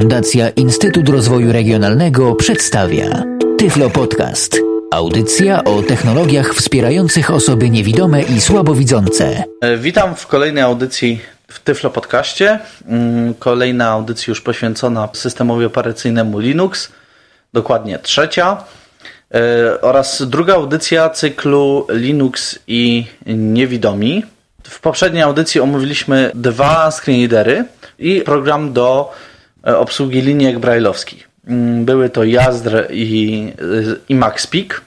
Fundacja Instytut Rozwoju Regionalnego przedstawia Tyflo Podcast. Audycja o technologiach wspierających osoby niewidome i słabowidzące. E, Witam w kolejnej audycji w Tyflo Podcaście. Mm, Kolejna audycja już poświęcona systemowi operacyjnemu Linux, dokładnie trzecia. E, Oraz druga audycja cyklu Linux i niewidomi. W poprzedniej audycji omówiliśmy dwa screenreadery i program do obsługi linijek brajlowskich. Mm, Były to Jazdr i, i MaxPeak.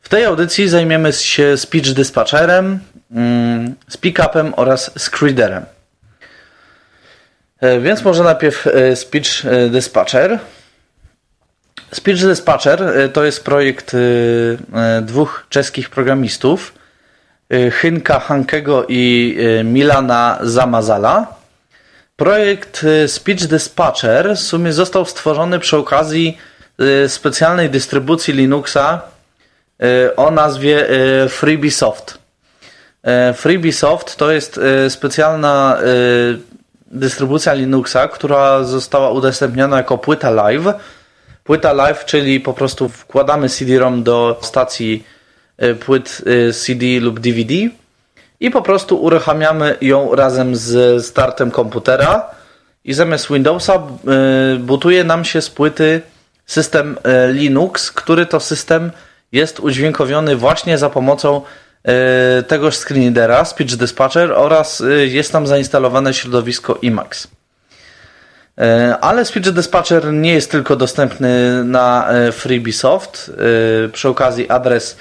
W tej audycji zajmiemy się speech dispatcherem, mm, speak-upem oraz screederem. E, Więc może najpierw e, speech e, dispatcher. Speech dispatcher e, to jest projekt e, e, dwóch czeskich programistów, e, Hynka Hankego i e, Milana Zamazala. Projekt e, Speech Dispatcher w sumie został stworzony przy okazji e, specjalnej dystrybucji Linuxa e, o nazwie FreeBSoft. FreeBSoft to jest specjalna dystrybucja Linuxa, która została udostępniona jako płyta live. Płyta live, czyli po prostu wkładamy CD-ROM do stacji płyt CD lub DVD i po prostu uruchamiamy ją razem z startem komputera i zamiast Windowsa e, butuje nam się z płyty system e, Linux, który to system jest udźwiękowiony właśnie za pomocą e, tegoż screenreadera Speech Dispatcher oraz jest tam zainstalowane środowisko Emacs. Ale Speech Dispatcher nie jest tylko dostępny na FreeBSoft. Przy okazji adres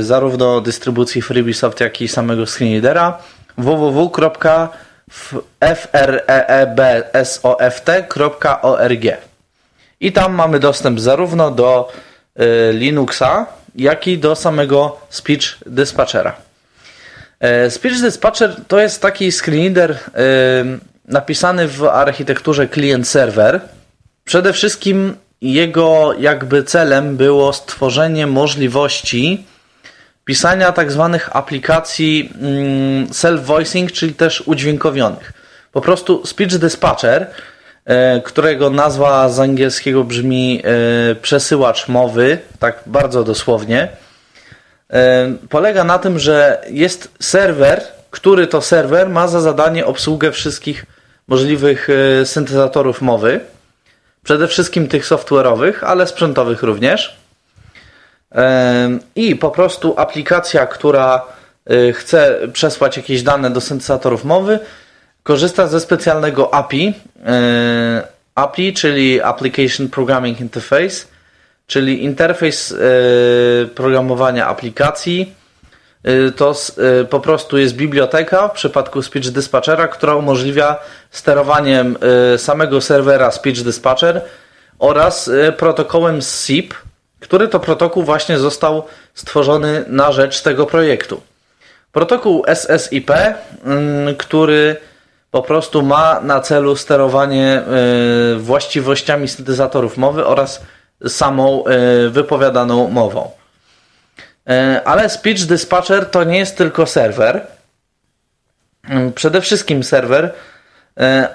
zarówno dystrybucji FreeBSoft, jak i samego screenreadera www.freebsoft.org i tam mamy dostęp zarówno do e, Linuxa, jak i do samego Speech Dispatchera. E, Speech Dispatcher to jest taki screenreader e, napisany w architekturze client-server. Przede wszystkim jego jakby celem było stworzenie możliwości pisania tak zwanych aplikacji mm, self-voicing, czyli też udźwiękowionych. Po prostu Speech Dispatcher, e, którego nazwa z angielskiego brzmi e, przesyłacz mowy, tak bardzo dosłownie, e, polega na tym, że jest serwer, który to serwer ma za zadanie obsługę wszystkich możliwych syntezatorów mowy, przede wszystkim tych software'owych, ale sprzętowych również. I po prostu aplikacja, która y, chce przesłać jakieś dane do syntezatorów mowy, korzysta ze specjalnego API. y, API, czyli Application Programming Interface, czyli interfejs y, programowania aplikacji. To po prostu jest biblioteka w przypadku Speech Dispatchera, która umożliwia sterowaniem y, samego serwera Speech Dispatcher oraz y, protokołem SIP, który to protokół właśnie został stworzony na rzecz tego projektu. Protokół SSIP, mm, który po prostu ma na celu sterowanie y, właściwościami syntezatorów mowy oraz samą wypowiadaną mową. Ale Speech Dispatcher to nie jest tylko serwer. Przede wszystkim serwer,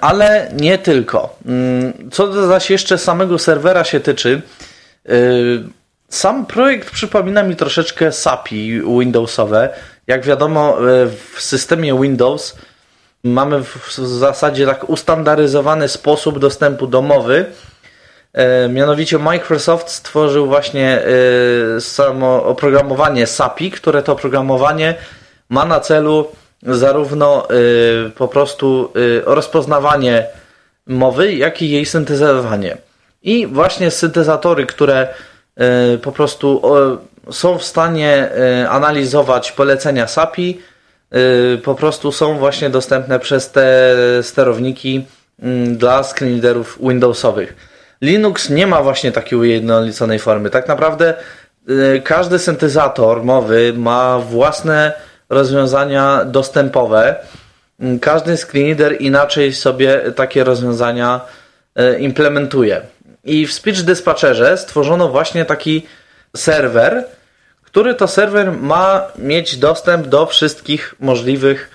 ale nie tylko. Mm, Co zaś jeszcze samego serwera się tyczy, e, sam projekt przypomina mi troszeczkę SAPI Windowsowe. Jak wiadomo, e, w systemie Windows mamy w zasadzie tak ustandaryzowany sposób dostępu do mowy. E, Mianowicie Microsoft stworzył właśnie e, samo oprogramowanie SAPI, które to oprogramowanie ma na celu zarówno e, po prostu e, rozpoznawanie mowy, jak i jej syntezowanie. I właśnie syntezatory, które e, po prostu są w stanie analizować polecenia SAPI, po prostu są właśnie dostępne przez te sterowniki dla screenreaderów Windowsowych. Linux nie ma właśnie takiej ujednoliconej formy. Tak naprawdę y, każdy syntezator mowy ma własne rozwiązania dostępowe. Każdy screenreader inaczej sobie takie rozwiązania y, implementuje. I w Speech Dispatcherze stworzono właśnie taki serwer, który to serwer ma mieć dostęp do wszystkich możliwych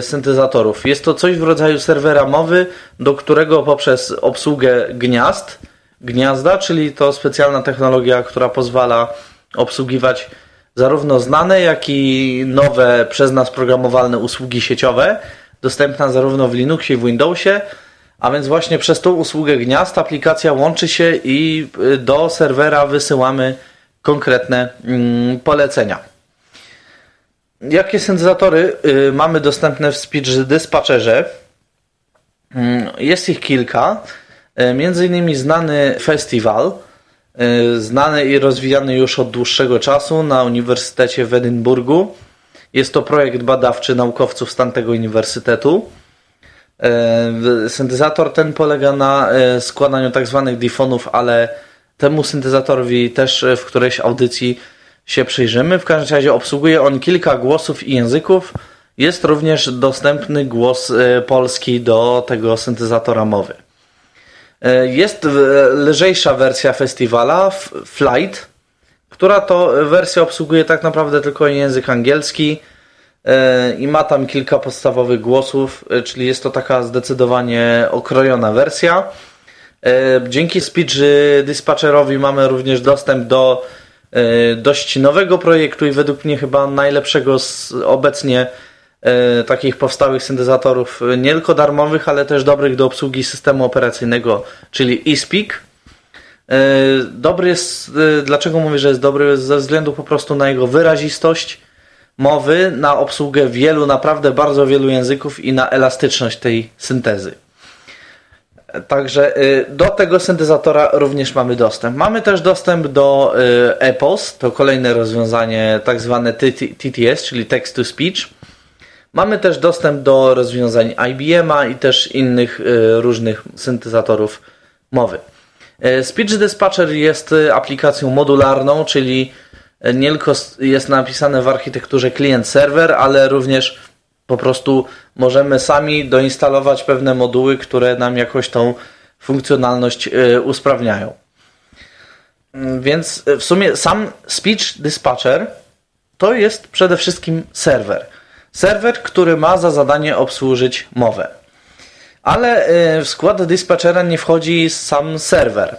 syntezatorów. Jest to coś w rodzaju serwera mowy, do którego poprzez obsługę gniazd, gniazda, czyli to specjalna technologia, która pozwala obsługiwać zarówno znane, jak i nowe przez nas programowalne usługi sieciowe, dostępna zarówno w Linuxie, i w Windowsie, a więc właśnie przez tą usługę gniazd aplikacja łączy się i y, do serwera wysyłamy konkretne mm, polecenia. Jakie syntezatory y, mamy dostępne w Speech Dispatcherze? Mm, jest ich kilka. Y, między innymi znany Festival, znany i rozwijany już od dłuższego czasu na Uniwersytecie w Edynburgu. Jest to projekt badawczy naukowców z tamtego uniwersytetu. E, syntezator ten polega na e, składaniu tak zwanych difonów, ale temu syntezatorowi też w którejś audycji się przyjrzymy. W każdym razie obsługuje on kilka głosów i języków. Jest również dostępny głos e, polski do tego syntezatora mowy. Jest lżejsza wersja festiwala, Flight, która to wersja obsługuje tak naprawdę tylko język angielski E, i ma tam kilka podstawowych głosów, e, czyli jest to taka zdecydowanie okrojona wersja. E, dzięki Speech Dispatcherowi mamy również dostęp do dość nowego projektu i według mnie chyba najlepszego obecnie takich powstałych syntezatorów, nie tylko darmowych, ale też dobrych do obsługi systemu operacyjnego, czyli eSpeak. Dobry jest, dlaczego mówię, że jest dobry? Ze względu po prostu na jego wyrazistość, mowy na obsługę wielu, naprawdę bardzo wielu języków i na elastyczność tej syntezy. Także do tego syntezatora również mamy dostęp. Mamy też dostęp do EPOS, to kolejne rozwiązanie tak zwane TTS, czyli Text to Speech. Mamy też dostęp do rozwiązań IBM-a i też innych y, różnych syntezatorów mowy. Speech Dispatcher jest aplikacją modularną, czyli nie tylko jest napisane w architekturze klient-serwer, ale również po prostu możemy sami doinstalować pewne moduły, które nam jakoś tą funkcjonalność y, usprawniają. Mm, więc y, w sumie sam Speech Dispatcher to jest przede wszystkim serwer. Serwer, który ma za zadanie obsłużyć mowę. Ale y, w skład dispatchera nie wchodzi sam serwer.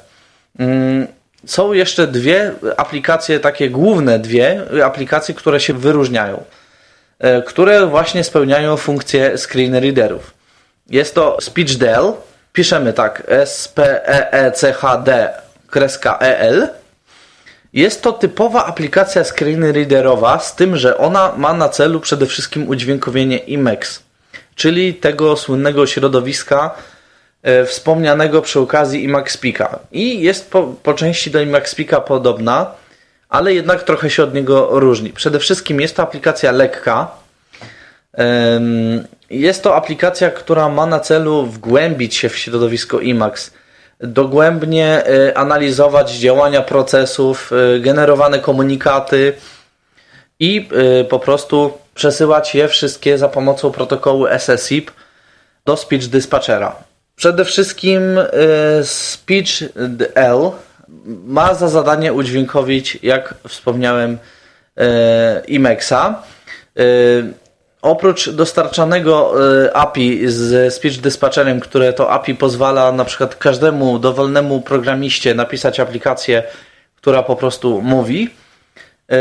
Mm, są jeszcze dwie aplikacje, takie główne dwie aplikacje, które się wyróżniają, e, które właśnie spełniają funkcję screen readerów. Jest to SpeechDel, piszemy tak S-P-E-E-C-H-D kreska E-L. Jest to typowa aplikacja screen readerowa, z tym, że ona ma na celu przede wszystkim udźwiękowienie IMEX, czyli tego słynnego środowiska, E, wspomnianego przy okazji IMAX-Pika. I jest po, po części do IMAX-Pika podobna, ale jednak trochę się od niego różni. Przede wszystkim jest to aplikacja lekka. Jest to aplikacja, która ma na celu wgłębić się w środowisko IMAX, dogłębnie e, analizować działania procesów, e, generowane komunikaty i po prostu przesyłać je wszystkie za pomocą protokołu SSIP do speech dispatchera. Przede wszystkim y, Speech L ma za zadanie udźwiękowić, jak wspomniałem, y, Imexa. Oprócz dostarczanego API z Speech Dispatcherem, które to API pozwala na przykład każdemu dowolnemu programiście napisać aplikację, która po prostu mówi,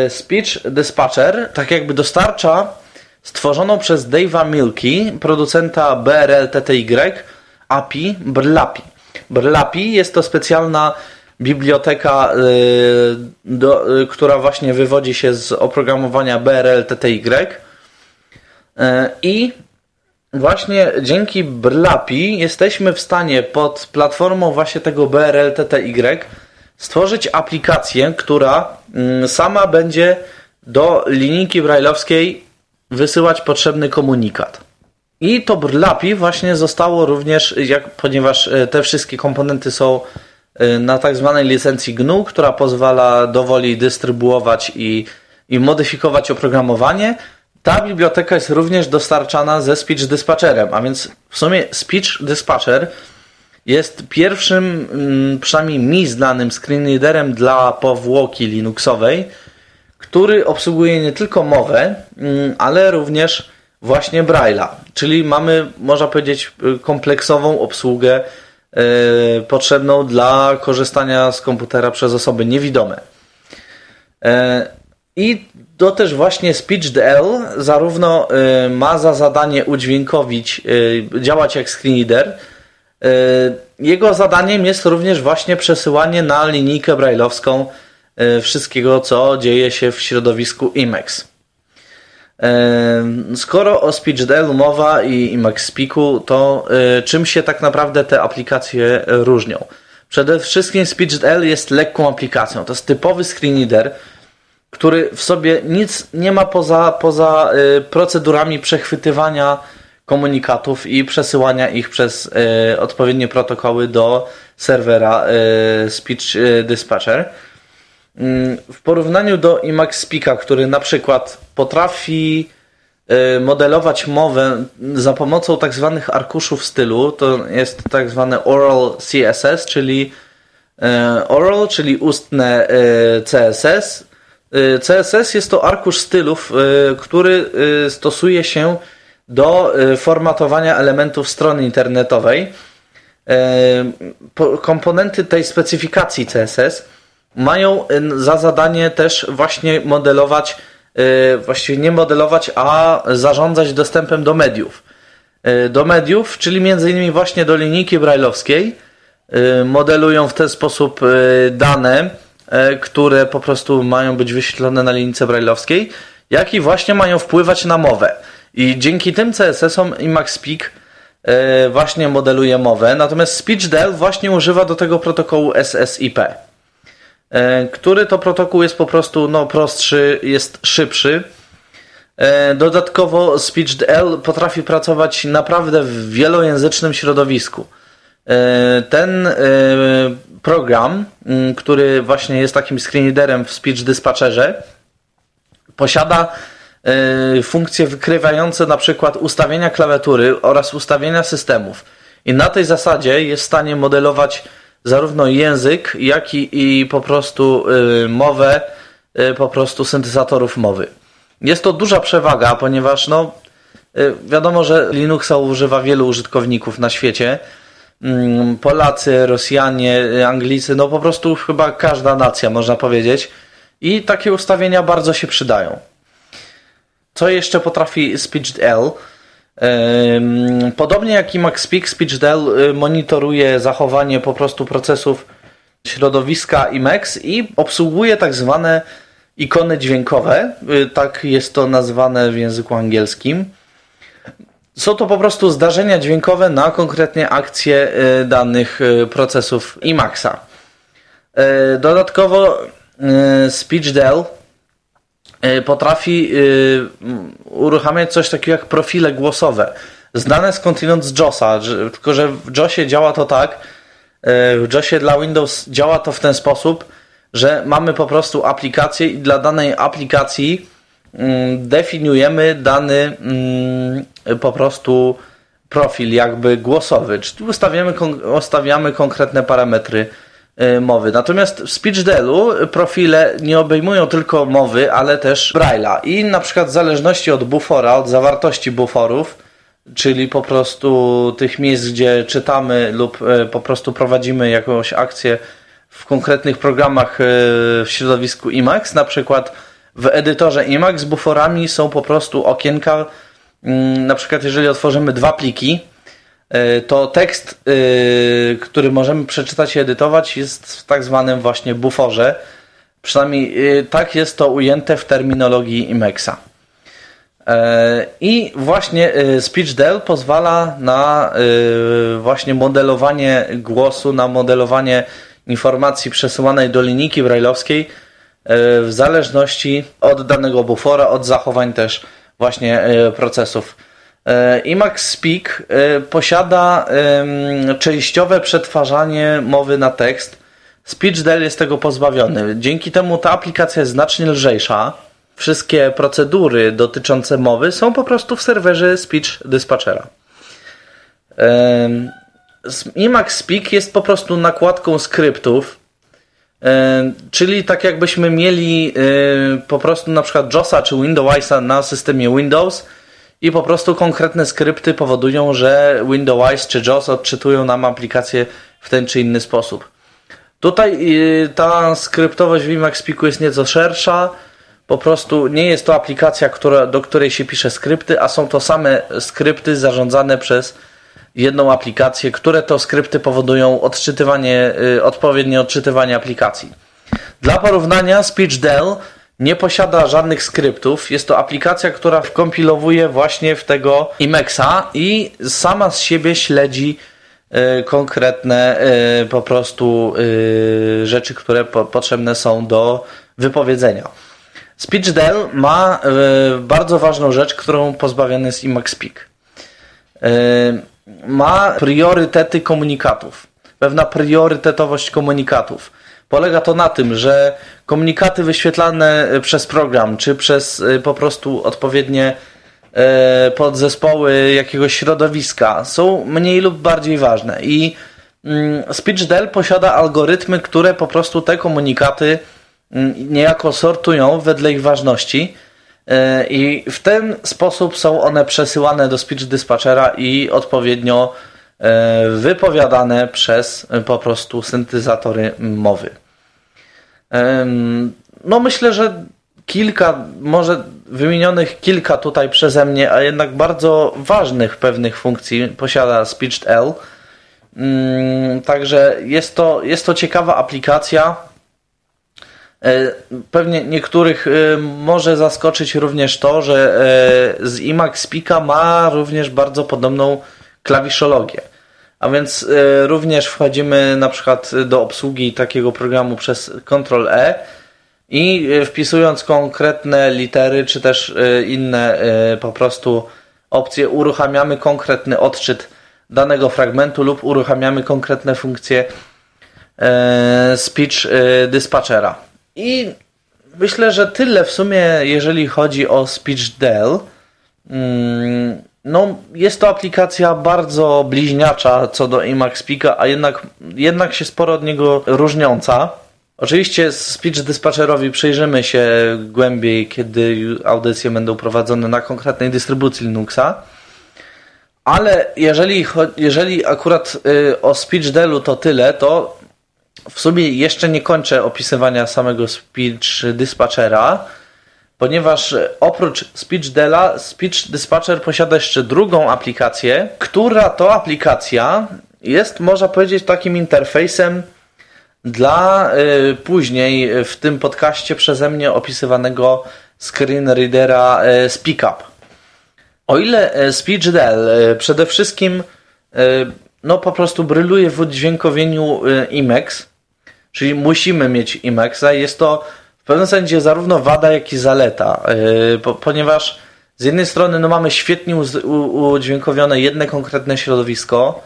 Speech Dispatcher tak jakby dostarcza stworzoną przez Dave'a Milky, producenta BRL TTY, API Brlapi. Brlapi jest to specjalna biblioteka, y, do, która właśnie wywodzi się z oprogramowania BRL TTY y, i właśnie dzięki Brlapi jesteśmy w stanie pod platformą właśnie tego BRL TTY stworzyć aplikację, która mm, sama będzie do linijki brajlowskiej wysyłać potrzebny komunikat. I to Burlapi właśnie zostało również, jak, ponieważ e, te wszystkie komponenty są e, na tak zwanej licencji GNU, która pozwala dowoli dystrybuować i, i modyfikować oprogramowanie, ta biblioteka jest również dostarczana ze Speech Dispatcherem, a więc w sumie Speech Dispatcher jest pierwszym, mm, przynajmniej mi znanym screenreaderem dla powłoki Linuxowej, który obsługuje nie tylko mowę, mm, ale również właśnie Braille'a, czyli mamy, można powiedzieć, kompleksową obsługę yy, potrzebną dla korzystania z komputera przez osoby niewidome. Yy, I to też właśnie SpeechDL zarówno yy, ma za zadanie udźwiękowić, działać jak screenreader, jego zadaniem jest również właśnie przesyłanie na linijkę brailleowską wszystkiego, co dzieje się w środowisku IMEX. Skoro o SpeechDL mowa i, i MaxSpeaku, to y, czym się tak naprawdę te aplikacje różnią? Przede wszystkim SpeechDL jest lekką aplikacją. To jest typowy screenreader, który w sobie nic nie ma poza, poza y, procedurami przechwytywania komunikatów i przesyłania ich przez y, odpowiednie protokoły do serwera Speech Dispatcher. Mm, w porównaniu do Emacs Speaka, który na przykład potrafi y, modelować mowę za pomocą tak zwanych arkuszów stylu, to jest tak zwane oral CSS, czyli y, oral, czyli ustne y, CSS. CSS jest to arkusz stylów, który stosuje się do formatowania elementów strony internetowej. Komponenty tej specyfikacji CSS mają za zadanie też właśnie modelować, y, właściwie nie modelować, a zarządzać dostępem do mediów. Y, do mediów, czyli między innymi właśnie do linijki brajlowskiej. Y, modelują w ten sposób dane, które po prostu mają być wyświetlone na linijce brajlowskiej, jak i właśnie mają wpływać na mowę. I dzięki tym CSS-om Emacs Speak właśnie modeluje mowę, natomiast SpeechDel właśnie używa do tego protokołu SSIP. E, który to protokół jest po prostu no, prostszy, jest szybszy. E, dodatkowo SpeechDL potrafi pracować naprawdę w wielojęzycznym środowisku. E, ten program, który właśnie jest takim screenreaderem w Speech Dispatcherze, posiada funkcje wykrywające na przykład ustawienia klawiatury oraz ustawienia systemów. I na tej zasadzie jest w stanie modelować zarówno język, jak i, i po prostu mowę po prostu syntezatorów mowy. Jest to duża przewaga, ponieważ no, wiadomo, że Linuxa używa wielu użytkowników na świecie. Mm, Polacy, Rosjanie, Anglicy, no po prostu chyba każda nacja, można powiedzieć. I takie ustawienia bardzo się przydają. Co jeszcze potrafi SpeechL? Podobnie jak i MaxPeak, SpeechDel y, monitoruje zachowanie po prostu procesów środowiska Emacs i obsługuje tak zwane ikony dźwiękowe, y, tak jest to nazwane w języku angielskim. Są to po prostu zdarzenia dźwiękowe na konkretnie akcje y, danych procesów Emaxa. Dodatkowo SpeechDel E, potrafi e, uruchamiać coś takiego jak profile głosowe. Znane skądinąd z JOSa, tylko że w JOSie działa to tak, e, w JOSie dla Windows działa to w ten sposób, że mamy po prostu aplikację i dla danej aplikacji definiujemy dany mm, po prostu profil jakby głosowy, czyli ustawiamy, ustawiamy konkretne parametry Y, mowy. Natomiast w SpeechDelu profile nie obejmują tylko mowy, ale też Braille'a. I na przykład w zależności od bufora, od zawartości buforów, czyli po prostu tych miejsc, gdzie czytamy lub y, po prostu prowadzimy jakąś akcję w konkretnych programach y, w środowisku Emacs, na przykład w edytorze z buforami są po prostu okienka, mm, na przykład jeżeli otworzymy dwa pliki, E, to tekst, e, który możemy przeczytać i edytować jest w tak zwanym właśnie buforze. Przynajmniej e, tak jest to ujęte w terminologii Emaxa. I właśnie SpeechDel pozwala na właśnie modelowanie głosu, na modelowanie informacji przesyłanej do linijki brajlowskiej w zależności od danego bufora, od zachowań też właśnie procesów Emacs Speak e, posiada częściowe przetwarzanie mowy na tekst. SpeechDel jest tego pozbawiony. Dzięki temu ta aplikacja jest znacznie lżejsza. Wszystkie procedury dotyczące mowy są po prostu w serwerze Speech Dispatchera. Emacs Speak jest po prostu nakładką skryptów, czyli tak jakbyśmy mieli e, po prostu na przykład JOSa czy Windowsa na systemie Windows – i po prostu konkretne skrypty powodują, że Windows czy JAWS odczytują nam aplikację w ten czy inny sposób. Tutaj y, ta skryptowość w Emacs jest nieco szersza. Po prostu nie jest to aplikacja, która, do której się pisze skrypty, a są to same skrypty zarządzane przez jedną aplikację, które to skrypty powodują odczytywanie, y, odpowiednie odczytywanie aplikacji. Dla porównania SpeechDel nie posiada żadnych skryptów. Jest to aplikacja, która wkompilowuje właśnie w tego Emaxa i sama z siebie śledzi y, konkretne y, po prostu y, rzeczy, które po, potrzebne są do wypowiedzenia. SpeechDel ma y, bardzo ważną rzecz, którą pozbawiony jest Speak. Ma priorytety komunikatów. Pewna priorytetowość komunikatów. Polega to na tym, że komunikaty wyświetlane przez program, czy przez y, po prostu odpowiednie y, podzespoły jakiegoś środowiska są mniej lub bardziej ważne. I mm, SpeechDel posiada algorytmy, które po prostu te komunikaty mm, niejako sortują wedle ich ważności. Y, I w ten sposób są one przesyłane do speech dispatchera i odpowiednio E, wypowiadane przez e, po prostu syntezatory mowy. No myślę, że kilka, może wymienionych kilka tutaj przeze mnie, a jednak bardzo ważnych pewnych funkcji posiada SpeechL. Mm, także jest to, jest to ciekawa aplikacja. E, pewnie niektórych może zaskoczyć również to, że z Emacs Speaka ma również bardzo podobną klawiszologię. A więc również wchodzimy na przykład do obsługi takiego programu przez Ctrl E i e, wpisując konkretne litery czy też inne po prostu opcje uruchamiamy konkretny odczyt danego fragmentu lub uruchamiamy konkretne funkcje speech dispatchera. I myślę, że tyle w sumie, jeżeli chodzi o SpeechDel. Mm, no, jest to aplikacja bardzo bliźniacza co do Emacs Speaka, a jednak, jednak się sporo od niego różniąca. Oczywiście speech dispatcherowi przyjrzymy się głębiej, kiedy audycje będą prowadzone na konkretnej dystrybucji Linuxa. Ale jeżeli, jeżeli akurat y, o SpeechDelu to tyle, to w sumie jeszcze nie kończę opisywania samego speech dispatchera ponieważ e, oprócz SpeechDela, Speech Dispatcher posiada jeszcze drugą aplikację, która to aplikacja jest, można powiedzieć, takim interfejsem dla y, później w tym podcaście przeze mnie opisywanego screen readera y, SpeakUp. O ile SpeechDel przede wszystkim no po prostu bryluje w udźwiękowieniu Emacs, czyli musimy Mieć Emaxa, jest to pewnym sensie zarówno wada, jak i zaleta, yy, po, ponieważ z jednej strony no, mamy świetnie udźwiękowione jedne konkretne środowisko,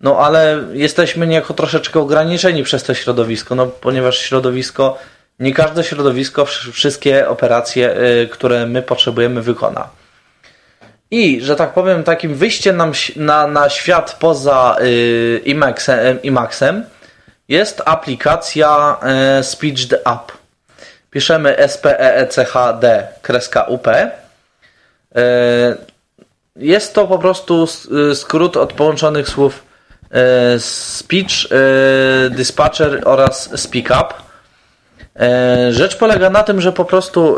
no ale jesteśmy niejako troszeczkę ograniczeni przez to środowisko, no ponieważ środowisko, nie każde środowisko wszystkie operacje, yy, które my potrzebujemy wykona. I, że tak powiem, takim wyjściem na, na świat poza yy, Emacsem, Emacsem jest aplikacja yy, Speech the App piszemy SPEECHD kreska UP. E, jest to po prostu e, skrót od połączonych słów e, speech, dispatcher oraz speak up. Rzecz polega na tym, że po prostu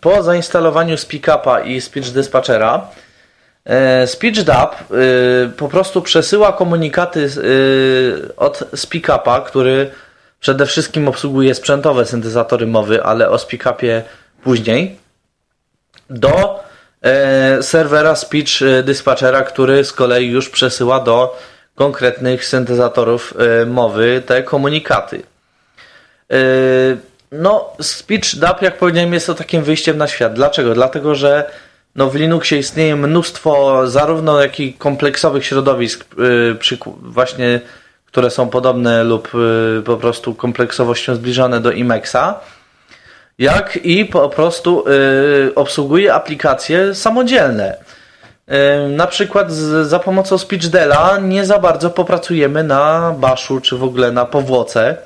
po zainstalowaniu speak upa i speech dispatchera Speech Up po prostu przesyła komunikaty od speak upa, który Przede wszystkim obsługuje sprzętowe syntezatory mowy, ale o speakupie później. Do e, serwera Speech Dispatchera, który z kolei już przesyła do konkretnych syntezatorów e, mowy te komunikaty. E, no, Speech DAP, jak powiedziałem, jest to takim wyjściem na świat. Dlaczego? Dlatego, że no, w Linuxie istnieje mnóstwo zarówno jak i kompleksowych środowisk, e, właśnie które są podobne lub y, po prostu kompleksowością zbliżone do Emaxa, jak i po prostu y, obsługuje aplikacje samodzielne. Y, na przykład za pomocą SpeechDela nie za bardzo popracujemy na Bashu, czy w ogóle na powłoce,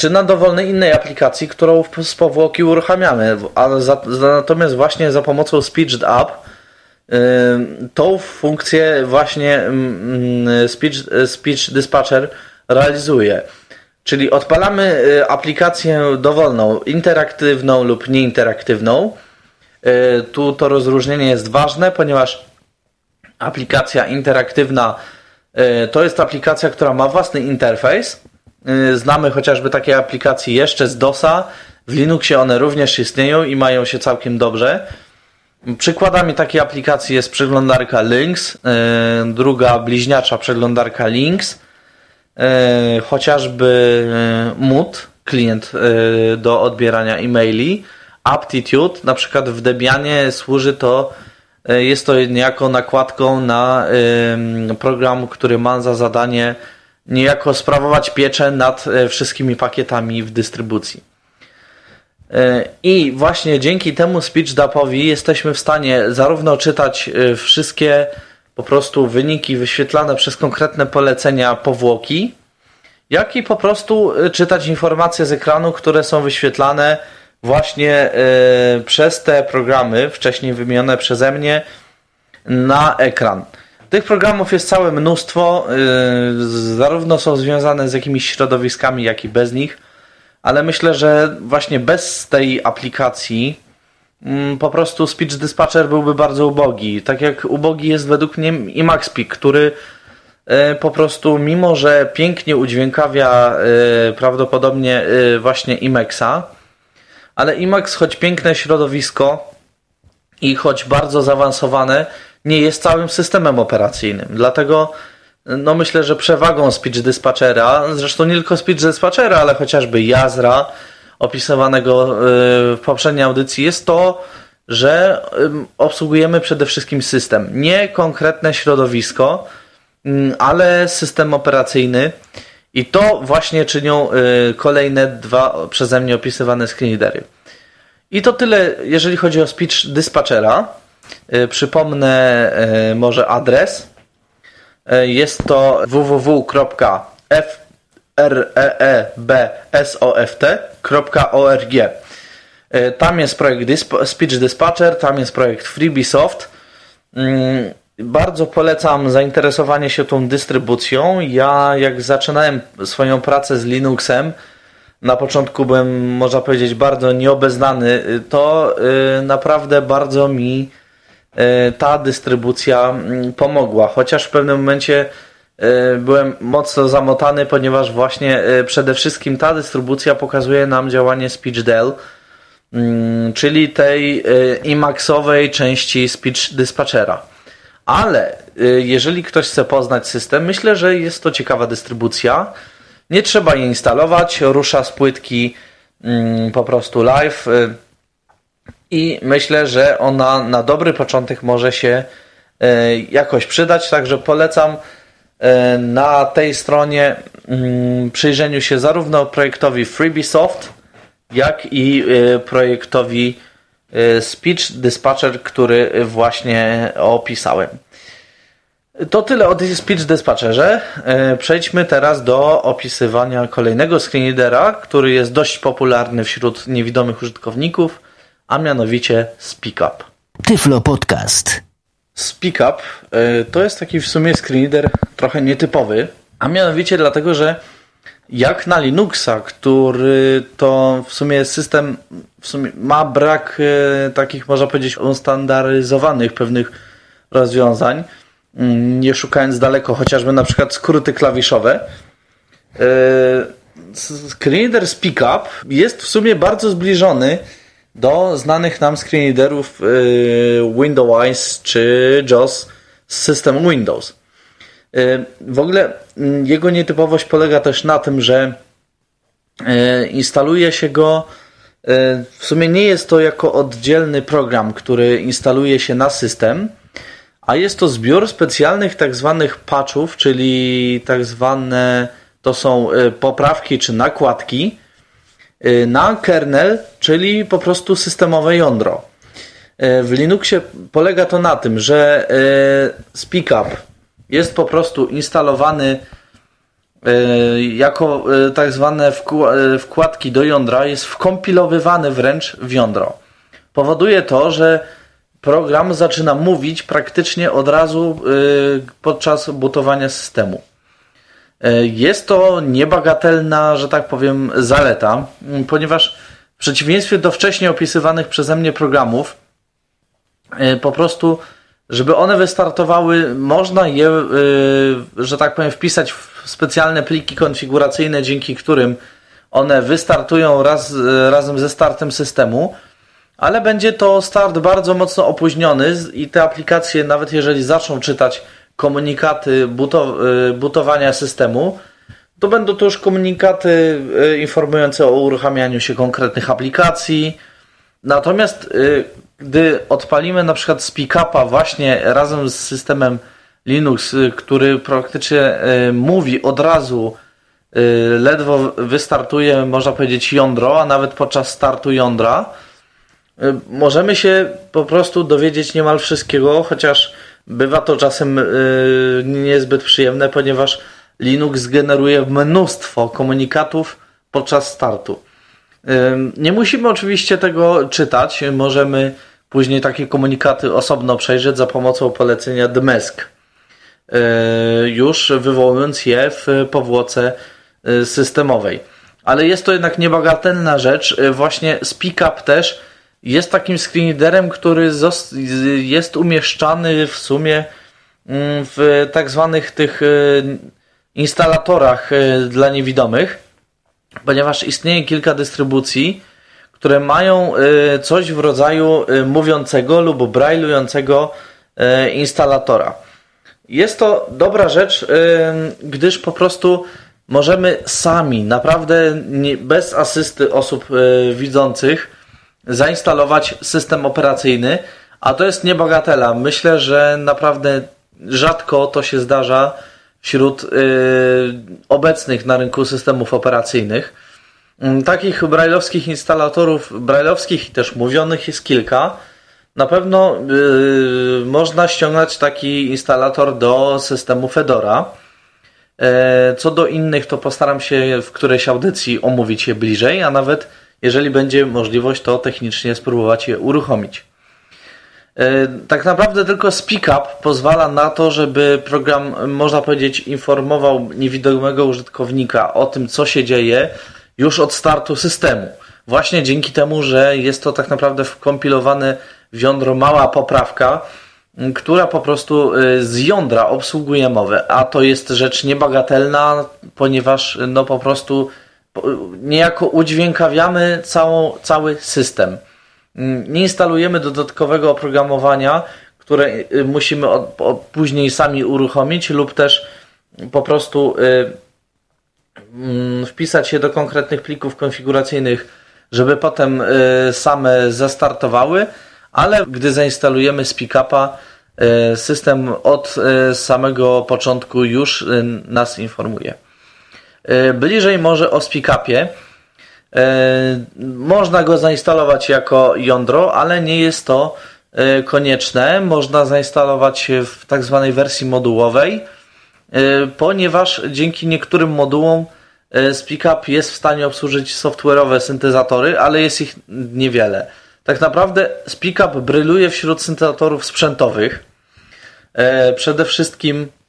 czy na dowolnej innej aplikacji, którą z powłoki uruchamiamy. Natomiast właśnie za pomocą SpeechUp tą funkcję właśnie Speech, Speech Dispatcher realizuje. Czyli odpalamy aplikację dowolną, interaktywną lub nieinteraktywną. Tu to rozróżnienie jest ważne, ponieważ aplikacja interaktywna to jest aplikacja, która ma własny interfejs. Znamy chociażby takie aplikacje jeszcze z DOSa. W Linuxie one również istnieją i mają się całkiem dobrze. Przykładami takiej aplikacji jest przeglądarka Lynx, yy, druga bliźniacza przeglądarka Lynx, yy, chociażby Mood, klient do odbierania e-maili, Aptitude, na przykład w Debianie służy to, jest to niejako nakładką na program, który ma za zadanie niejako sprawować pieczę nad wszystkimi pakietami w dystrybucji. E, I właśnie dzięki temu SpeechDupowi jesteśmy w stanie zarówno czytać e, wszystkie po prostu wyniki wyświetlane przez konkretne polecenia powłoki, jak i po prostu e, czytać informacje z ekranu, które są wyświetlane właśnie przez te programy wcześniej wymienione przeze mnie na ekran. Tych programów jest całe mnóstwo, zarówno są związane z jakimiś środowiskami, jak i bez nich ale myślę, że właśnie bez tej aplikacji mm, po prostu Speech Dispatcher byłby bardzo ubogi. Tak jak ubogi jest według mnie Emacspeak, który e, po prostu, mimo że pięknie udźwiękawia e, prawdopodobnie e, właśnie Emaxa, ale Emacs, choć piękne środowisko i choć bardzo zaawansowane, nie jest całym systemem operacyjnym. Dlatego no myślę, że przewagą speech dispatchera, zresztą nie tylko speech dispatchera, ale chociażby Jazra opisywanego y, w poprzedniej audycji jest to, że obsługujemy przede wszystkim system, nie konkretne środowisko, mm, ale system operacyjny i to właśnie czynią y, kolejne dwa przeze mnie opisywane screenreadery. I to tyle, jeżeli chodzi o speech dispatchera. Y, przypomnę może adres E, jest to www.freebsoft.org. E, tam jest projekt Speech Dispatcher, tam jest projekt FreeBSoft. Mm, bardzo polecam zainteresowanie się tą dystrybucją. Ja jak zaczynałem swoją pracę z Linuxem, na początku byłem, można powiedzieć, bardzo nieobeznany, to y, naprawdę bardzo mi E, ta dystrybucja mm, pomogła. Chociaż w pewnym momencie e, byłem mocno zamotany, ponieważ właśnie e, przede wszystkim ta dystrybucja pokazuje nam działanie SpeechDel, mm, czyli tej IMAXowej części Speech Dispatchera. Ale jeżeli ktoś chce poznać system, myślę, że jest to ciekawa dystrybucja. Nie trzeba jej instalować, rusza z płytki mm, po prostu live i myślę, że ona na dobry początek może się e, jakoś przydać, także polecam e, na tej stronie mm, przyjrzeniu się zarówno projektowi FreeBSoft, jak i e, projektowi Speech Dispatcher, który właśnie opisałem. To tyle o Speech Dispatcherze. Przejdźmy teraz do opisywania kolejnego screenreadera, który jest dość popularny wśród niewidomych użytkowników – a mianowicie SpeakUp. Tyflo Podcast. SpeakUp e, to jest taki w sumie screenreader trochę nietypowy, a mianowicie dlatego, że jak na Linuxa, który to w sumie system w sumie ma brak e, takich, można powiedzieć, ustandaryzowanych pewnych rozwiązań, mm, nie szukając daleko chociażby na przykład skróty klawiszowe, e, screenreader SpeakUp jest w sumie bardzo zbliżony do znanych nam screenreaderów y, Windows czy JAWS z systemu Windows. Y, w ogóle mm, jego nietypowość polega też na tym, że y, instaluje się go w sumie nie jest to jako oddzielny program, który instaluje się na system, a jest to zbiór specjalnych tak zwanych patchów, czyli tak zwane to są poprawki czy nakładki, Y, na kernel, czyli po prostu systemowe jądro. Y, w Linuxie polega to na tym, że y, SpeakUp jest po prostu instalowany jako tak zwane wkładki do jądra, jest wkompilowywany wręcz w jądro. Powoduje to, że program zaczyna mówić praktycznie od razu podczas butowania systemu. Jest to niebagatelna, że tak powiem, zaleta, ponieważ w przeciwieństwie do wcześniej opisywanych przeze mnie programów, po prostu żeby one wystartowały, można je, y, że tak powiem, wpisać w specjalne pliki konfiguracyjne, dzięki którym one wystartują raz, razem ze startem systemu, ale będzie to start bardzo mocno opóźniony i te aplikacje, nawet jeżeli zaczną czytać komunikaty y, butowania systemu, to będą to już komunikaty y, informujące o uruchamianiu się konkretnych aplikacji. Natomiast gdy odpalimy na przykład z pick-upa właśnie razem z systemem Linux, y, który praktycznie y, mówi od razu, y, ledwo wystartuje, można powiedzieć, jądro, a nawet podczas startu jądra, możemy się po prostu dowiedzieć niemal wszystkiego, chociaż bywa to czasem niezbyt przyjemne, ponieważ Linux generuje mnóstwo komunikatów podczas startu. Nie musimy oczywiście tego czytać, możemy Później takie komunikaty osobno przejrzeć za pomocą polecenia dmesk, e, już wywołując je w powłoce e, systemowej. Ale jest to jednak niebagatelna rzecz. Właśnie SpeakUp też jest takim screenreaderem, który jest umieszczany w sumie mm, w tak zwanych tych instalatorach dla niewidomych, ponieważ istnieje kilka dystrybucji, które mają y, coś w rodzaju mówiącego lub brajlującego instalatora. Jest to dobra rzecz, gdyż po prostu możemy sami, naprawdę bez asysty osób widzących, zainstalować system operacyjny, a to jest niebagatela. Myślę, że naprawdę rzadko to się zdarza wśród obecnych na rynku systemów operacyjnych. Mm, takich brajlowskich instalatorów, brajlowskich i też mówionych jest kilka. Na pewno yy, można ściągnąć taki instalator do systemu Fedora. E, co do innych, to postaram się w którejś audycji omówić je bliżej, a nawet jeżeli będzie możliwość, to technicznie spróbować je uruchomić. E, tak naprawdę tylko SpeakUp pozwala na to, żeby program, można powiedzieć, informował niewidomego użytkownika o tym, co się dzieje, już od startu systemu. Właśnie dzięki temu, że jest to tak naprawdę wkompilowane w jądro mała poprawka, która po prostu y, z jądra obsługuje mowę, a to jest rzecz niebagatelna, ponieważ no po prostu niejako udźwiękawiamy całą, cały system. Mm, nie instalujemy dodatkowego oprogramowania, które y, musimy od, od później sami uruchomić lub też po prostu y, Mm, wpisać się do konkretnych plików konfiguracyjnych, żeby potem y, same zastartowały, ale gdy zainstalujemy z pickupa, system od samego początku już nas informuje. Bliżej może o speakupie. Można go zainstalować jako jądro, ale nie jest to konieczne. Można zainstalować w tak zwanej wersji modułowej, ponieważ dzięki niektórym modułom E, SpeakUp jest w stanie obsłużyć software'owe syntezatory, ale jest ich niewiele. Tak naprawdę SpeakUp bryluje wśród syntezatorów sprzętowych. E, przede wszystkim e,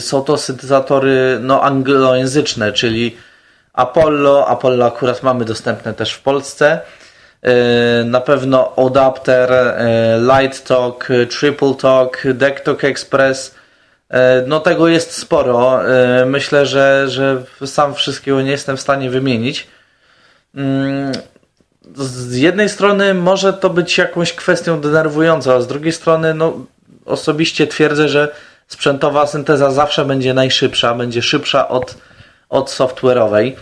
są to syntezatory no, anglojęzyczne, czyli Apollo. Apollo akurat mamy dostępne też w Polsce. Na pewno Adapter, Light Talk, Triple Talk, Deck Talk Express, E, no tego jest sporo. E, myślę, że, że sam wszystkiego nie jestem w stanie wymienić. Mm, z jednej strony może to być jakąś kwestią denerwującą, a z drugiej strony no, osobiście twierdzę, że sprzętowa synteza zawsze będzie najszybsza, będzie szybsza od, od software'owej.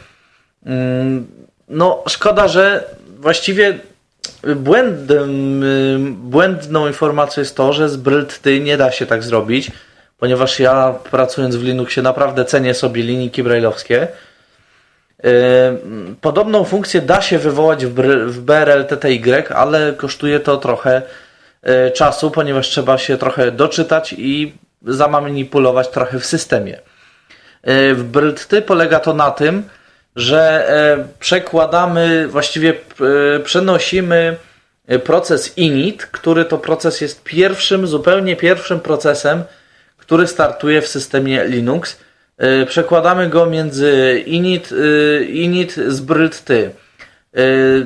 Mm, no szkoda, że właściwie błędem, błędną informacją jest to, że z Brylty nie da się tak zrobić ponieważ ja pracując w Linuxie naprawdę cenię sobie linijki brailleowskie. Yy, podobną funkcję da się wywołać w BRL TTY, ale kosztuje to trochę czasu, ponieważ trzeba się trochę doczytać i zamanipulować trochę w systemie. Yy, w BRLTY polega to na tym, że przekładamy, właściwie przenosimy proces init, który to proces jest pierwszym, zupełnie pierwszym procesem, który startuje w systemie Linux. Przekładamy go między init, init z brylty.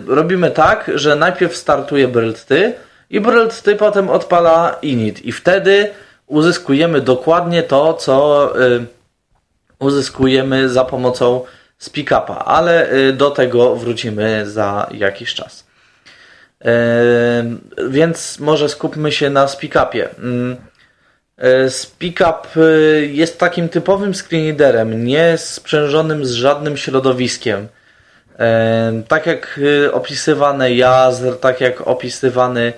Robimy tak, że najpierw startuje brylty i brylty potem odpala init i wtedy uzyskujemy dokładnie to, co uzyskujemy za pomocą speak-upa, ale y, do tego wrócimy za jakiś czas. Więc może skupmy się na speak-upie. Mm, y, speak-up y, jest takim typowym screenreaderem, nie sprzężonym z żadnym środowiskiem. Tak jak opisywany Jazr, tak jak opisywany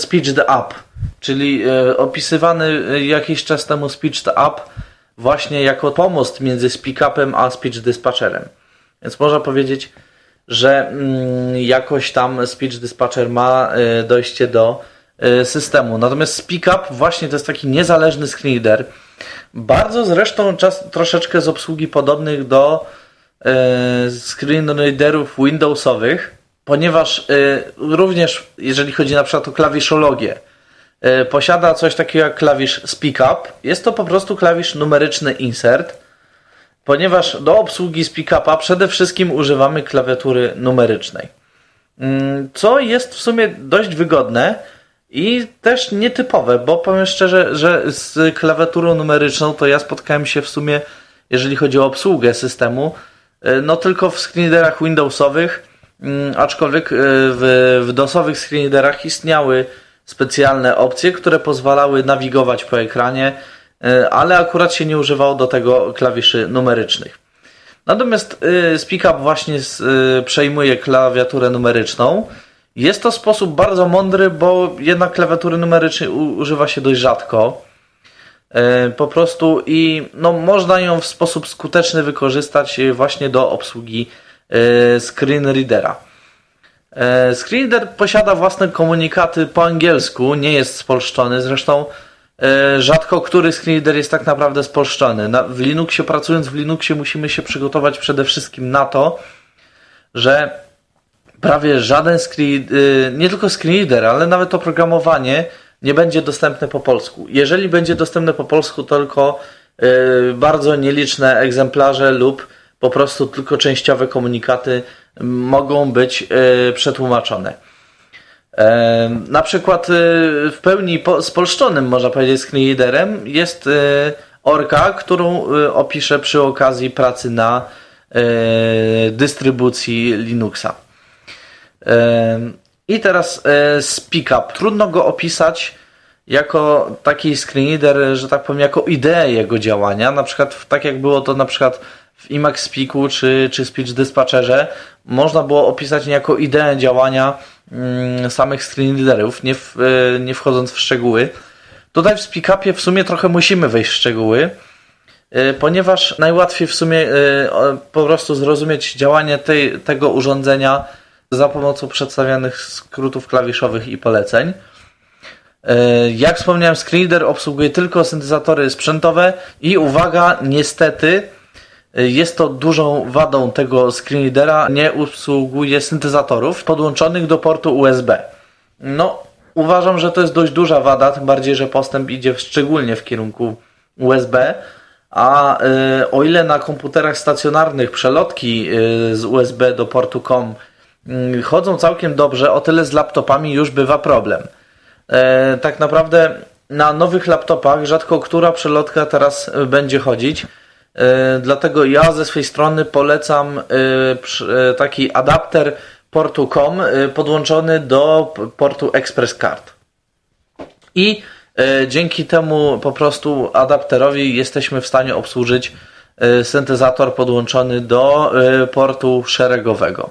Speech the Up, czyli opisywany jakiś czas temu Speech the Up właśnie jako pomost między speak-upem a speech dispatcherem. Więc można powiedzieć, że mm, jakoś tam speech dispatcher ma y, dojście do systemu. Natomiast speak-up właśnie to jest taki niezależny screenreader. Bardzo zresztą czas, troszeczkę z obsługi podobnych do screenreaderów Windowsowych, ponieważ również jeżeli chodzi na przykład o klawiszologię, E, posiada coś takiego jak klawisz speak up. Jest to po prostu klawisz numeryczny insert, ponieważ do obsługi speak upa przede wszystkim używamy klawiatury numerycznej. Mm, co jest w sumie dość wygodne i też nietypowe, bo powiem szczerze, że z klawiaturą numeryczną to ja spotkałem się w sumie, jeżeli chodzi o obsługę systemu, e, no tylko w screenreaderach Windowsowych, mm, aczkolwiek e, w, w DOSowych screenreaderach istniały specjalne opcje, które pozwalały nawigować po ekranie, e, ale akurat się nie używało do tego klawiszy numerycznych. Natomiast e, SpeakUp właśnie e, przejmuje klawiaturę numeryczną. Jest to sposób bardzo mądry, bo jednak klawiatury numerycznej używa się dość rzadko. Po prostu i no, można ją w sposób skuteczny wykorzystać właśnie do obsługi screen readera. E, Screenreader posiada własne komunikaty po angielsku, nie jest spolszczony, zresztą e, rzadko który screenreader jest tak naprawdę spolszczony. w Linuxie, pracując w Linuxie musimy się przygotować przede wszystkim na to, że prawie żaden screen, e, nie tylko screenreader, ale nawet oprogramowanie nie będzie dostępne po polsku. Jeżeli będzie dostępne po polsku, to tylko bardzo nieliczne egzemplarze lub po prostu tylko częściowe komunikaty mogą być e, przetłumaczone. E, na przykład e, w pełni spolszczonym, można powiedzieć, screenreaderem jest Orka, którą opiszę przy okazji pracy na dystrybucji Linuxa. I teraz SpeakUp. Trudno go opisać jako taki screenreader, że tak powiem, jako ideę jego działania. Na przykład tak jak było to na przykład w Emacs Speaku czy, czy Speech Dispatcherze można było opisać niejako ideę działania mm, samych screenreaderów, nie, w, e, nie wchodząc w szczegóły. Tutaj w SpeakUpie w sumie trochę musimy wejść w szczegóły, e, ponieważ najłatwiej w sumie e, po prostu zrozumieć działanie tej, tego urządzenia za pomocą przedstawianych skrótów klawiszowych i poleceń. Jak wspomniałem, screenreader obsługuje tylko syntezatory sprzętowe i uwaga, niestety jest to dużą wadą tego screenreadera, nie usługuje syntezatorów podłączonych do portu USB. No, uważam, że to jest dość duża wada, tym bardziej, że postęp idzie szczególnie w kierunku USB. A y, o ile na komputerach stacjonarnych przelotki y, z USB do portu COM y, chodzą całkiem dobrze, o tyle z laptopami już bywa problem. Y, tak naprawdę na nowych laptopach rzadko która przelotka teraz będzie chodzić. E, dlatego ja ze swojej strony polecam e, e, taki adapter portu COM podłączony do portu Express Card. I dzięki temu po prostu adapterowi jesteśmy w stanie obsłużyć syntezator podłączony do portu szeregowego.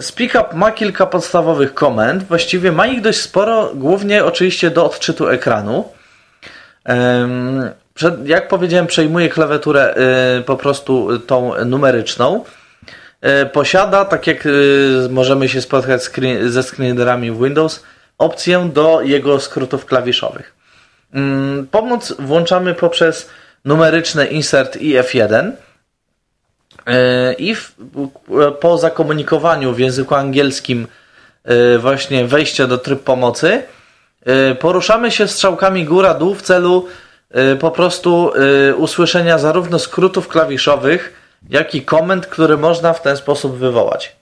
SpeakUp ma kilka podstawowych komend, właściwie ma ich dość sporo, głównie oczywiście do odczytu ekranu jak powiedziałem, przejmuje klawiaturę y, po prostu tą numeryczną. Y, posiada, tak jak y, możemy się spotkać ze screenreaderami w Windows, opcję do jego skrótów klawiszowych. Mm, pomoc włączamy poprzez numeryczny insert i F1 i w, po zakomunikowaniu w języku angielskim właśnie wejście do tryb pomocy, poruszamy się strzałkami góra-dół w celu po prostu usłyszenia zarówno skrótów klawiszowych, jak i komend, które można w ten sposób wywołać.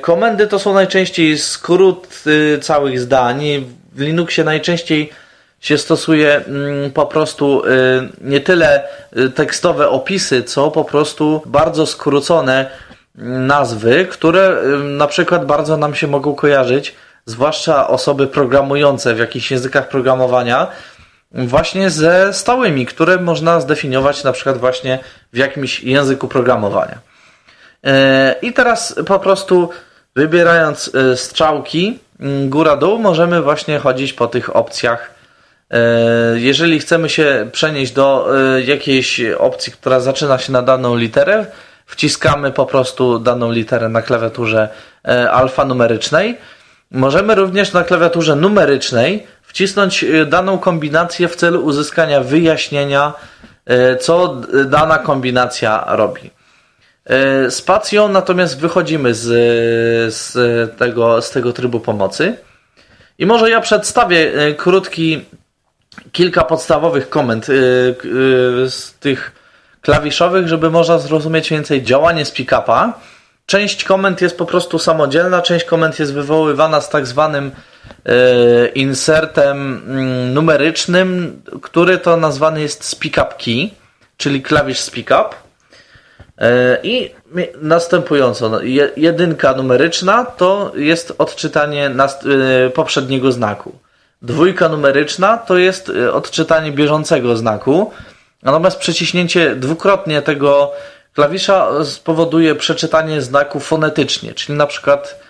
Komendy to są najczęściej skrót całych zdań. W Linuxie najczęściej się stosuje mm, po prostu y, nie tyle y, tekstowe opisy, co po prostu bardzo skrócone mm, nazwy, które y, na przykład bardzo nam się mogą kojarzyć, zwłaszcza osoby programujące w jakichś językach programowania, właśnie ze stałymi, które można zdefiniować na przykład właśnie w jakimś języku programowania. I teraz po prostu wybierając strzałki mm, góra-dół możemy właśnie chodzić po tych opcjach E, jeżeli chcemy się przenieść do e, jakiejś opcji, która zaczyna się na daną literę, wciskamy po prostu daną literę na klawiaturze e, alfanumerycznej. Możemy również na klawiaturze numerycznej wcisnąć daną kombinację w celu uzyskania wyjaśnienia, co dana kombinacja robi. Spacją natomiast wychodzimy z, z, tego, z tego trybu pomocy. I może ja przedstawię krótki kilka podstawowych komend z tych klawiszowych, żeby można zrozumieć więcej działanie z pick-upa. Część komend jest po prostu samodzielna, część komend jest wywoływana z tak zwanym y, insertem mm, numerycznym, który to nazwany jest speak up key, czyli klawisz speak up. I następująco, no, jedynka numeryczna to jest odczytanie poprzedniego znaku. Dwójka numeryczna to jest odczytanie bieżącego znaku, natomiast przeciśnięcie dwukrotnie tego klawisza spowoduje przeczytanie znaku fonetycznie, czyli na przykład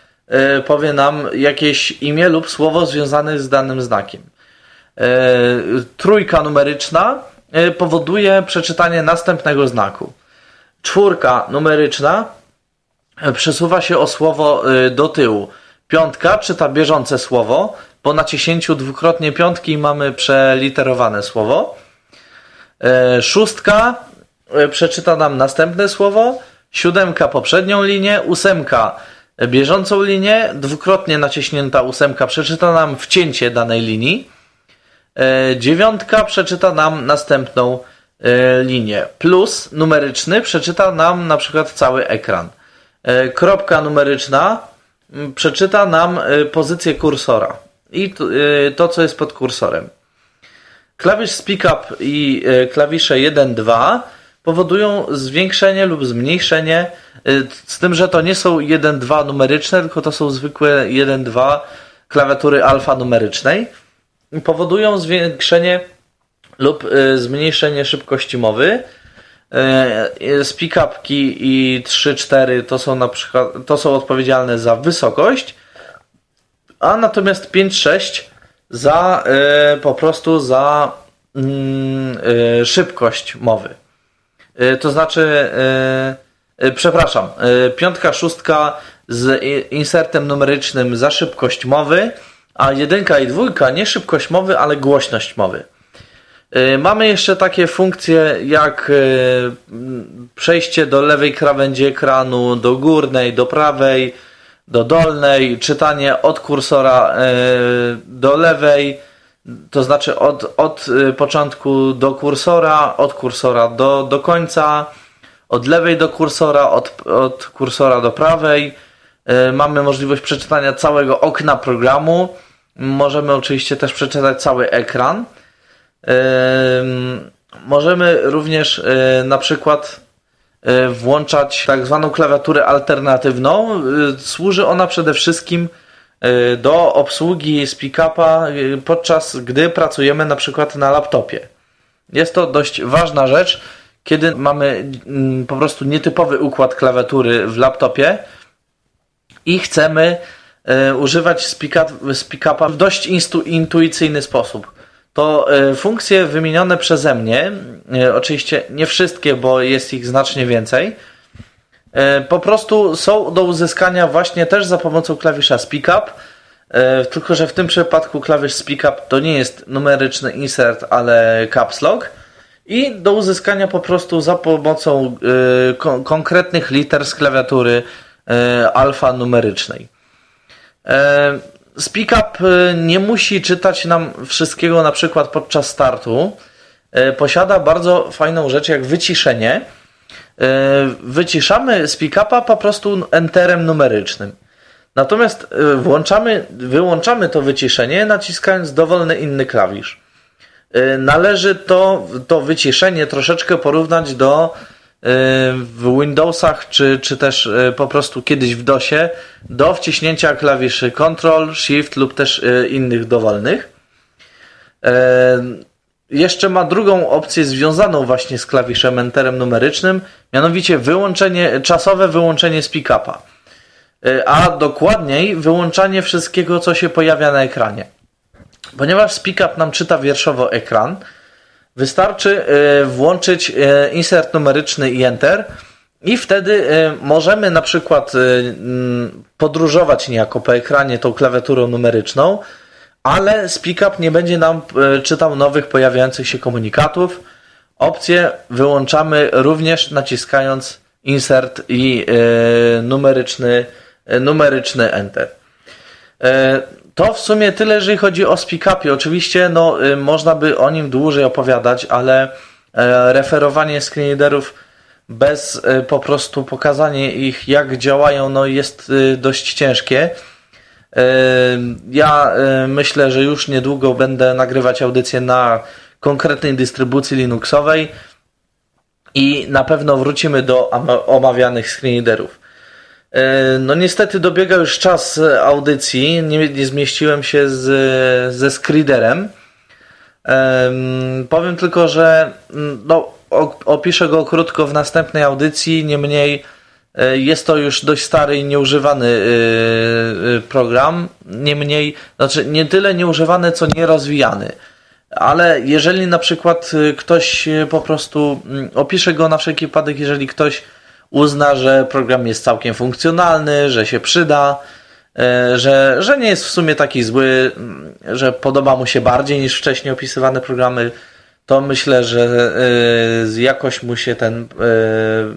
y, powie nam jakieś imię lub słowo związane z danym znakiem. Y, trójka numeryczna powoduje przeczytanie następnego znaku. Czwórka numeryczna przesuwa się o słowo do tyłu. Piątka czyta bieżące słowo, po naciśnięciu dwukrotnie piątki mamy przeliterowane słowo. E, szóstka e, przeczyta nam następne słowo, siódemka poprzednią linię, ósemka bieżącą linię, dwukrotnie naciśnięta ósemka przeczyta nam wcięcie danej linii, e, dziewiątka przeczyta nam następną linię, plus numeryczny przeczyta nam na przykład cały ekran. Kropka numeryczna przeczyta nam pozycję kursora. I to, co jest pod kursorem. Klawisz Speak Up i klawisze 1-2 powodują zwiększenie lub zmniejszenie, y, z tym, że to nie są 1-2 numeryczne, tylko to są zwykłe 1-2 klawiatury alfanumerycznej. Powodują zwiększenie lub zmniejszenie szybkości mowy. Speak Up key i 3-4 to są na przykład to są odpowiedzialne za wysokość, a natomiast 5-6 za y, po prostu za y, szybkość mowy. Y, to znaczy, przepraszam, piątka, szóstka z insertem numerycznym za szybkość mowy, a jedynka i dwójka nie szybkość mowy, ale głośność mowy. Mamy jeszcze takie funkcje jak przejście do lewej krawędzi ekranu, do górnej, do prawej, do dolnej, czytanie od kursora e, do lewej, to znaczy od, od e, początku do kursora, od kursora do, do końca, od lewej do kursora, od, od kursora do prawej. E, mamy możliwość przeczytania całego okna programu. Możemy oczywiście też przeczytać cały ekran. Możemy również na przykład włączać tak zwaną klawiaturę alternatywną. Służy ona przede wszystkim do obsługi speak-upa podczas gdy pracujemy na przykład na laptopie. Jest to dość ważna rzecz, kiedy mamy mm, po prostu nietypowy układ klawiatury w laptopie i chcemy używać speak-upa w dość intuicyjny sposób to funkcje wymienione przeze mnie, oczywiście nie wszystkie, bo jest ich znacznie więcej, po prostu są do uzyskania właśnie też za pomocą klawisza Speak Up, tylko że w tym przypadku klawisz Speak Up to nie jest numeryczny insert, ale caps lock i do uzyskania po prostu za pomocą konkretnych liter z klawiatury alfanumerycznej. SpeakUp nie musi czytać nam wszystkiego na przykład podczas startu. Posiada bardzo fajną rzecz jak wyciszenie. Wyciszamy SpeakUpa po prostu enterem numerycznym. Natomiast włączamy, wyłączamy to wyciszenie naciskając dowolny inny klawisz. Należy to, to wyciszenie troszeczkę porównać do w Windowsach, czy, czy też e, po prostu kiedyś w DOSie do wciśnięcia klawiszy Ctrl, Shift lub też e, innych dowolnych. Jeszcze ma drugą opcję związaną właśnie z klawiszem Enterem numerycznym, mianowicie wyłączenie, czasowe wyłączenie speak-upa. E, a dokładniej wyłączanie wszystkiego, co się pojawia na ekranie. Ponieważ speak-up nam czyta wierszowo ekran, Wystarczy e, włączyć e, insert numeryczny i enter i wtedy możemy na przykład podróżować niejako po ekranie tą klawiaturą numeryczną, ale SpeakUp nie będzie nam czytał nowych pojawiających się komunikatów. Opcję wyłączamy również naciskając insert i numeryczny, numeryczny enter. To w sumie tyle, jeżeli chodzi o speak-upie. Oczywiście no, można by o nim dłużej opowiadać, ale e, referowanie screenreaderów bez po prostu pokazania ich, jak działają, no jest dość ciężkie. Ja myślę, że już niedługo będę nagrywać audycję na konkretnej dystrybucji Linuxowej i na pewno wrócimy do omawianych screenreaderów. E, no niestety dobiega już czas audycji. Nie, nie zmieściłem się z, ze Skriderem. Um, powiem tylko, że mm, no, opiszę go krótko w następnej audycji. Niemniej e, jest to już dość stary i nieużywany e, program. Niemniej, znaczy nie tyle nieużywany, co nierozwijany. Ale jeżeli na przykład ktoś po prostu mm, opisze go na wszelki wypadek, jeżeli ktoś uzna, że program jest całkiem funkcjonalny, że się przyda, e, że, że nie jest w sumie taki zły, mm, że podoba mu się bardziej niż wcześniej opisywane programy, to myślę, że e, jakoś mu się ten, e,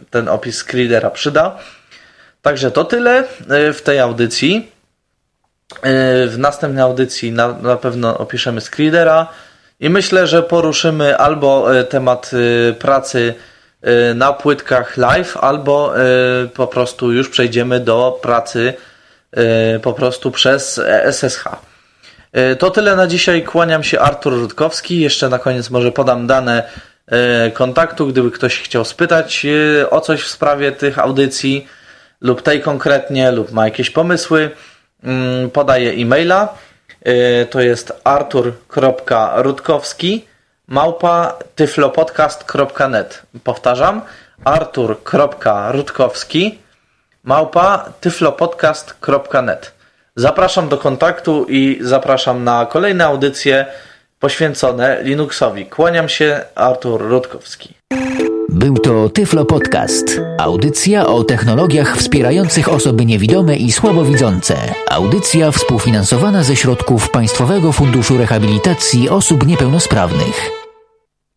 ten opis Screedera przyda. Także to tyle w tej audycji. W następnej audycji na, na pewno opiszemy Screedera i myślę, że poruszymy albo temat pracy na płytkach live, albo po prostu już przejdziemy do pracy po prostu przez SSH. To tyle na dzisiaj. Kłaniam się Artur Rutkowski. Jeszcze na koniec może podam dane kontaktu, gdyby ktoś chciał spytać o coś w sprawie tych audycji lub tej konkretnie, lub ma jakieś pomysły. Mm, podaję e-maila. To jest artur.rutkowski małpa tyflopodcast.net. Powtarzam, artur.rutkowski małpa tyflopodcast.net. Zapraszam do kontaktu i zapraszam na kolejne audycje poświęcone Linuxowi. Kłaniam się, Artur Rutkowski. Był to Tyflo Podcast. Audycja o technologiach wspierających osoby niewidome i słabowidzące. Audycja współfinansowana ze środków Państwowego Funduszu Rehabilitacji Osób Niepełnosprawnych.